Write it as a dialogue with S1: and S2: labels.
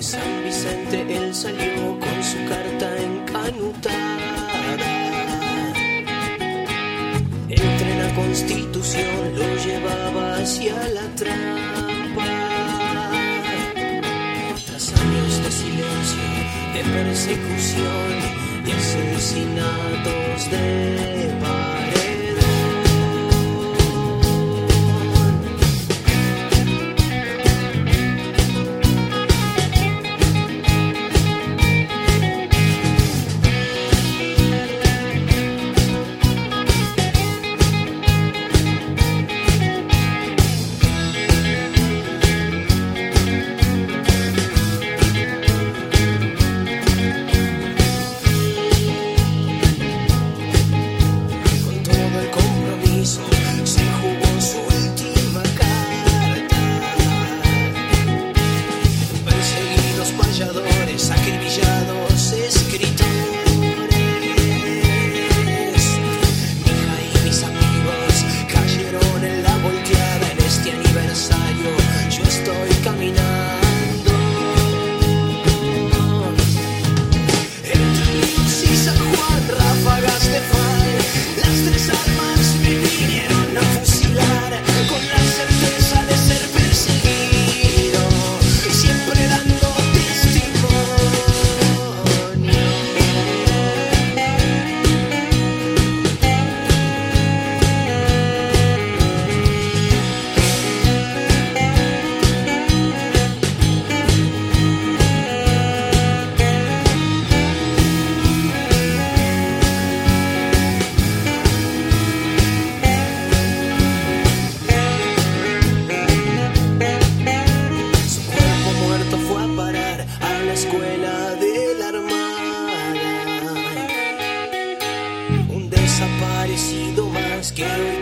S1: de San Vicente él salió con su carta encanutada. Entre la constitución lo llevaba hacia la trampa. Tras años de silencio, de persecución y asesinatos de pared. desaparecido mas que